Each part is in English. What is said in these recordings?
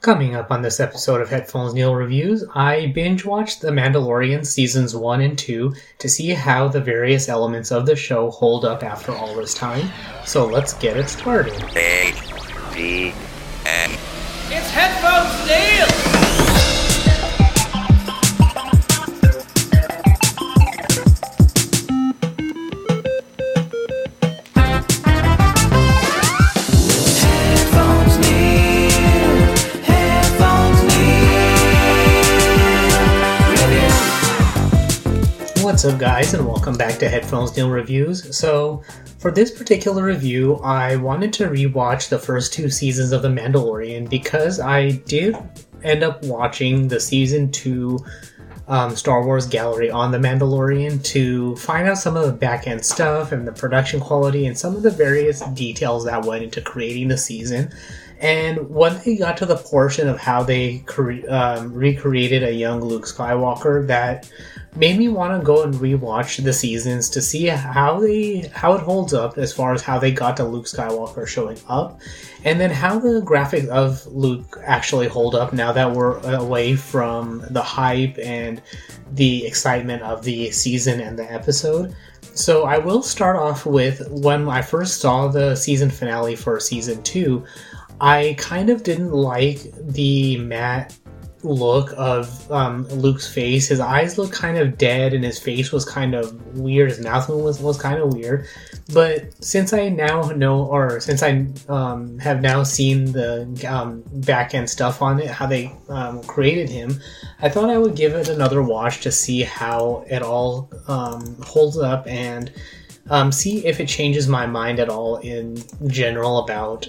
Coming up on this episode of Headphones Neil Reviews, I binge watched The Mandalorian seasons 1 and 2 to see how the various elements of the show hold up after all this time. So let's get it started. A D What's up, guys, and welcome back to Headphones Neil Reviews. So, for this particular review, I wanted to rewatch the first two seasons of The Mandalorian because I did end up watching the season two um, Star Wars gallery on The Mandalorian to find out some of the back end stuff and the production quality and some of the various details that went into creating the season. And when they got to the portion of how they cre- um, recreated a young Luke Skywalker, that made me want to go and rewatch the seasons to see how they how it holds up as far as how they got to Luke Skywalker showing up, and then how the graphics of Luke actually hold up now that we're away from the hype and the excitement of the season and the episode. So I will start off with when I first saw the season finale for season two. I kind of didn't like the matte look of um, Luke's face. His eyes looked kind of dead, and his face was kind of weird. His mouth was was kind of weird. But since I now know, or since I um, have now seen the um, back end stuff on it, how they um, created him, I thought I would give it another watch to see how it all um, holds up and um, see if it changes my mind at all in general about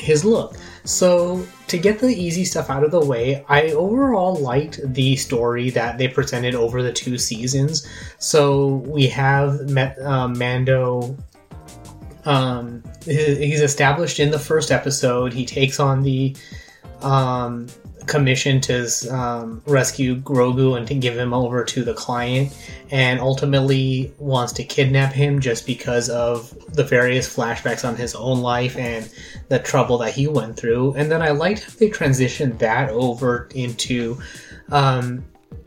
his look. So, to get the easy stuff out of the way, I overall liked the story that they presented over the two seasons. So, we have Met, um, Mando. Um, he's established in the first episode. He takes on the um, commission to um, rescue Grogu and to give him over to the client, and ultimately wants to kidnap him just because of the various flashbacks on his own life and the trouble that he went through. And then I liked how they transitioned that over into um,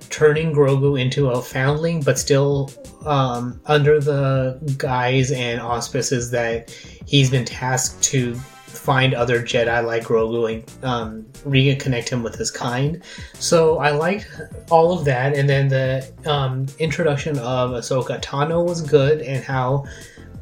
turning Grogu into a foundling, but still um, under the guise and auspices that he's been tasked to find other Jedi like Grogu and um, reconnect him with his kind. So I liked all of that, and then the um, introduction of Ahsoka Tano was good, and how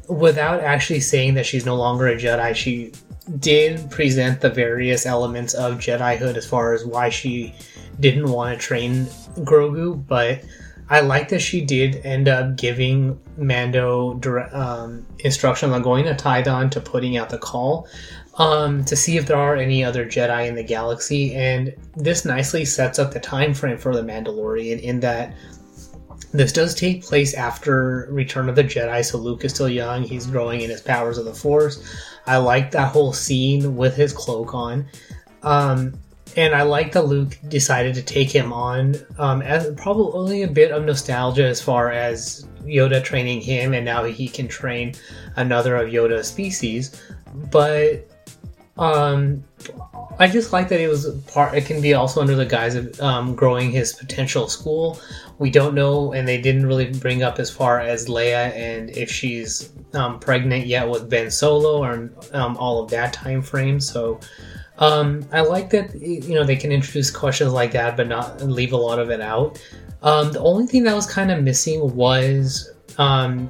without actually saying that she's no longer a Jedi, she did present the various elements of Jedihood as far as why she didn't want to train Grogu, but I like that she did end up giving Mando dire- um, instructions on going to Tython to putting out the call um, to see if there are any other Jedi in the galaxy, and this nicely sets up the time frame for the Mandalorian in that this does take place after Return of the Jedi, so Luke is still young. He's growing in his powers of the Force. I like that whole scene with his cloak on. Um, and I like that Luke decided to take him on um, as probably only a bit of nostalgia as far as Yoda training him, and now he can train another of Yoda's species. But um, I just like that it was part. It can be also under the guise of um, growing his potential school. We don't know, and they didn't really bring up as far as Leia and if she's um, pregnant yet with Ben Solo or um, all of that time frame. So um, I like that you know they can introduce questions like that, but not leave a lot of it out. Um, the only thing that was kind of missing was um,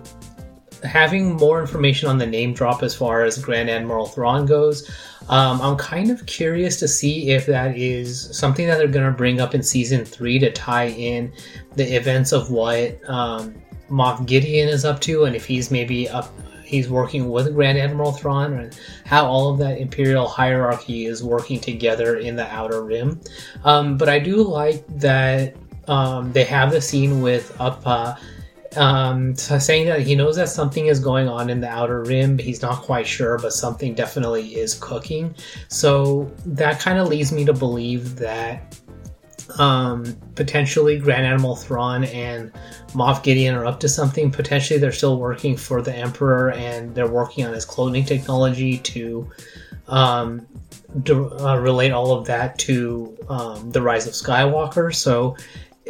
having more information on the name drop as far as Grand Admiral Thrawn goes. Um, I'm kind of curious to see if that is something that they're going to bring up in season three to tie in the events of what um, Moff Gideon is up to, and if he's maybe up, he's working with Grand Admiral Thrawn, and how all of that Imperial hierarchy is working together in the Outer Rim. Um, but I do like that um, they have the scene with Appa um, saying that he knows that something is going on in the outer rim, he's not quite sure, but something definitely is cooking. So that kind of leads me to believe that um, potentially Grand Admiral Thrawn and Moff Gideon are up to something. Potentially they're still working for the Emperor and they're working on his cloning technology to um, to, uh, relate all of that to um, the rise of Skywalker. So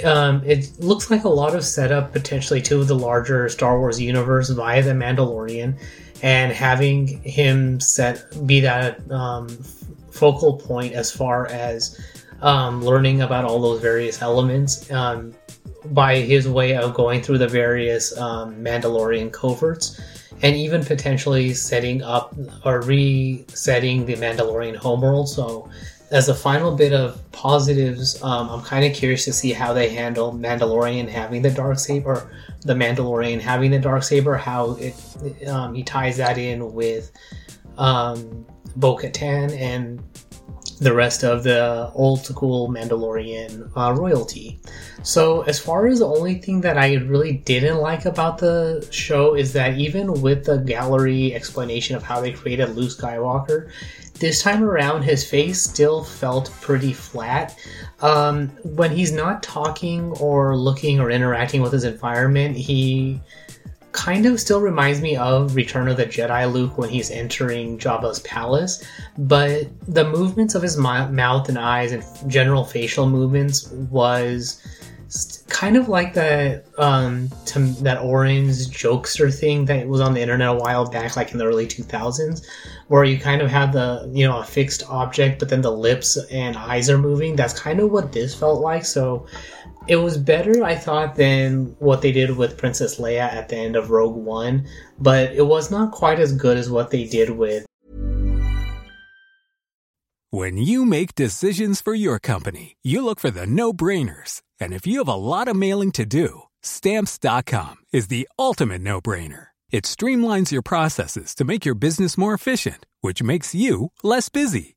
um, it looks like a lot of setup potentially to the larger Star Wars universe via the Mandalorian, and having him set be that um, focal point as far as um, learning about all those various elements um, by his way of going through the various um, Mandalorian coverts. And even potentially setting up or resetting the Mandalorian homeworld. So as a final bit of positives, um, I'm kind of curious to see how they handle Mandalorian having the dark saber, the Mandalorian having the dark saber, how it um, he ties that in with um, Bo-Katan and the rest of the old school Mandalorian uh, royalty. So, as far as the only thing that I really didn't like about the show is that even with the gallery explanation of how they created Luke Skywalker, this time around, his face still felt pretty flat. Um, when he's not talking or looking or interacting with his environment, he kind of still reminds me of Return of the Jedi Luke when he's entering Jabba's palace, but the movements of his mouth and eyes and general facial movements was kind of like that um that orange jokester thing that was on the internet a while back like in the early 2000s where you kind of have the you know a fixed object but then the lips and eyes are moving. That's kind of what this felt like. So it was better i thought than what they did with princess leia at the end of rogue one but it was not quite as good as what they did with when you make decisions for your company you look for the no-brainers and if you have a lot of mailing to do, stamps.com is the ultimate no brainer. It streamlines your processes to make your business more efficient, which makes you less busy.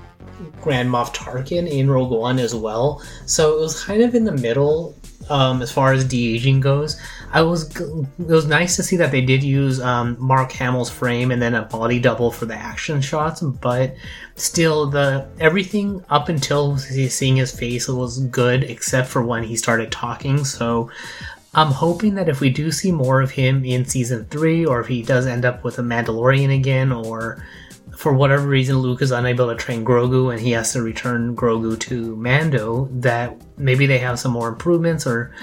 Grand Moff Tarkin in Rogue One as well. So it was kind of in the middle um, as far as de aging goes. I was it was nice to see that they did use um, Mark Hamill's frame and then a body double for the action shots, but still the everything up until seeing his face was good except for when he started talking. So I'm hoping that if we do see more of him in season three, or if he does end up with a Mandalorian again, or for whatever reason Luke is unable to train Grogu and he has to return Grogu to Mando, that maybe they have some more improvements or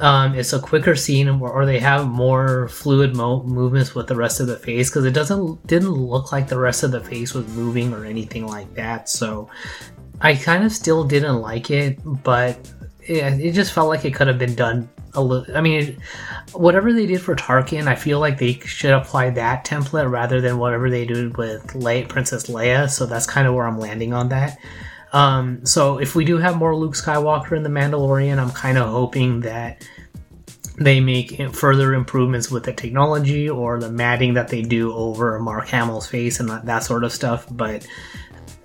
um, it's a quicker scene or, they have more fluid mo- movements with the rest of the face because it doesn't didn't look like the rest of the face was moving or anything like that. So I kind of still didn't like it, but it, it just felt like it could have been done a little. I mean, whatever they did for Tarkin, I feel like they should apply that template rather than whatever they did with Le- Princess Leia. So that's kind of where I'm landing on that. Um, so if we do have more Luke Skywalker in the Mandalorian, I'm kind of hoping that they make further improvements with the technology or the matting that they do over Mark Hamill's face and that, that sort of stuff. But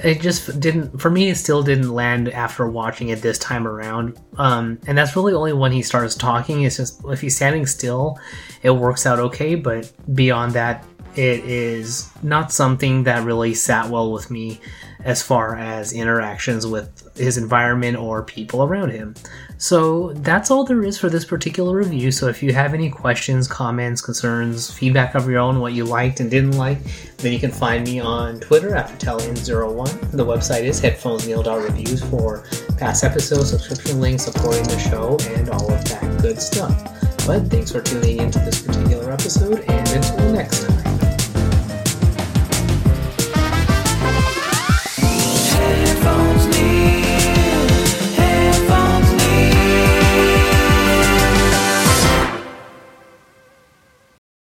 it just didn't for me it still didn't land after watching it this time around. Um, and that's really only when he starts talking. It's just if he's standing still it works out okay. But beyond that it is not something that really sat well with me as far as interactions with his environment or people around him. So that's all there is for this particular review. So if you have any questions, comments, concerns, feedback of your own, what you liked and didn't like, then you can find me on Twitter at Italian01. The website is headphonesneil.reviews for past episodes, subscription links, supporting the show, and all of that good stuff. But thanks for tuning into this particular episode, and until next time.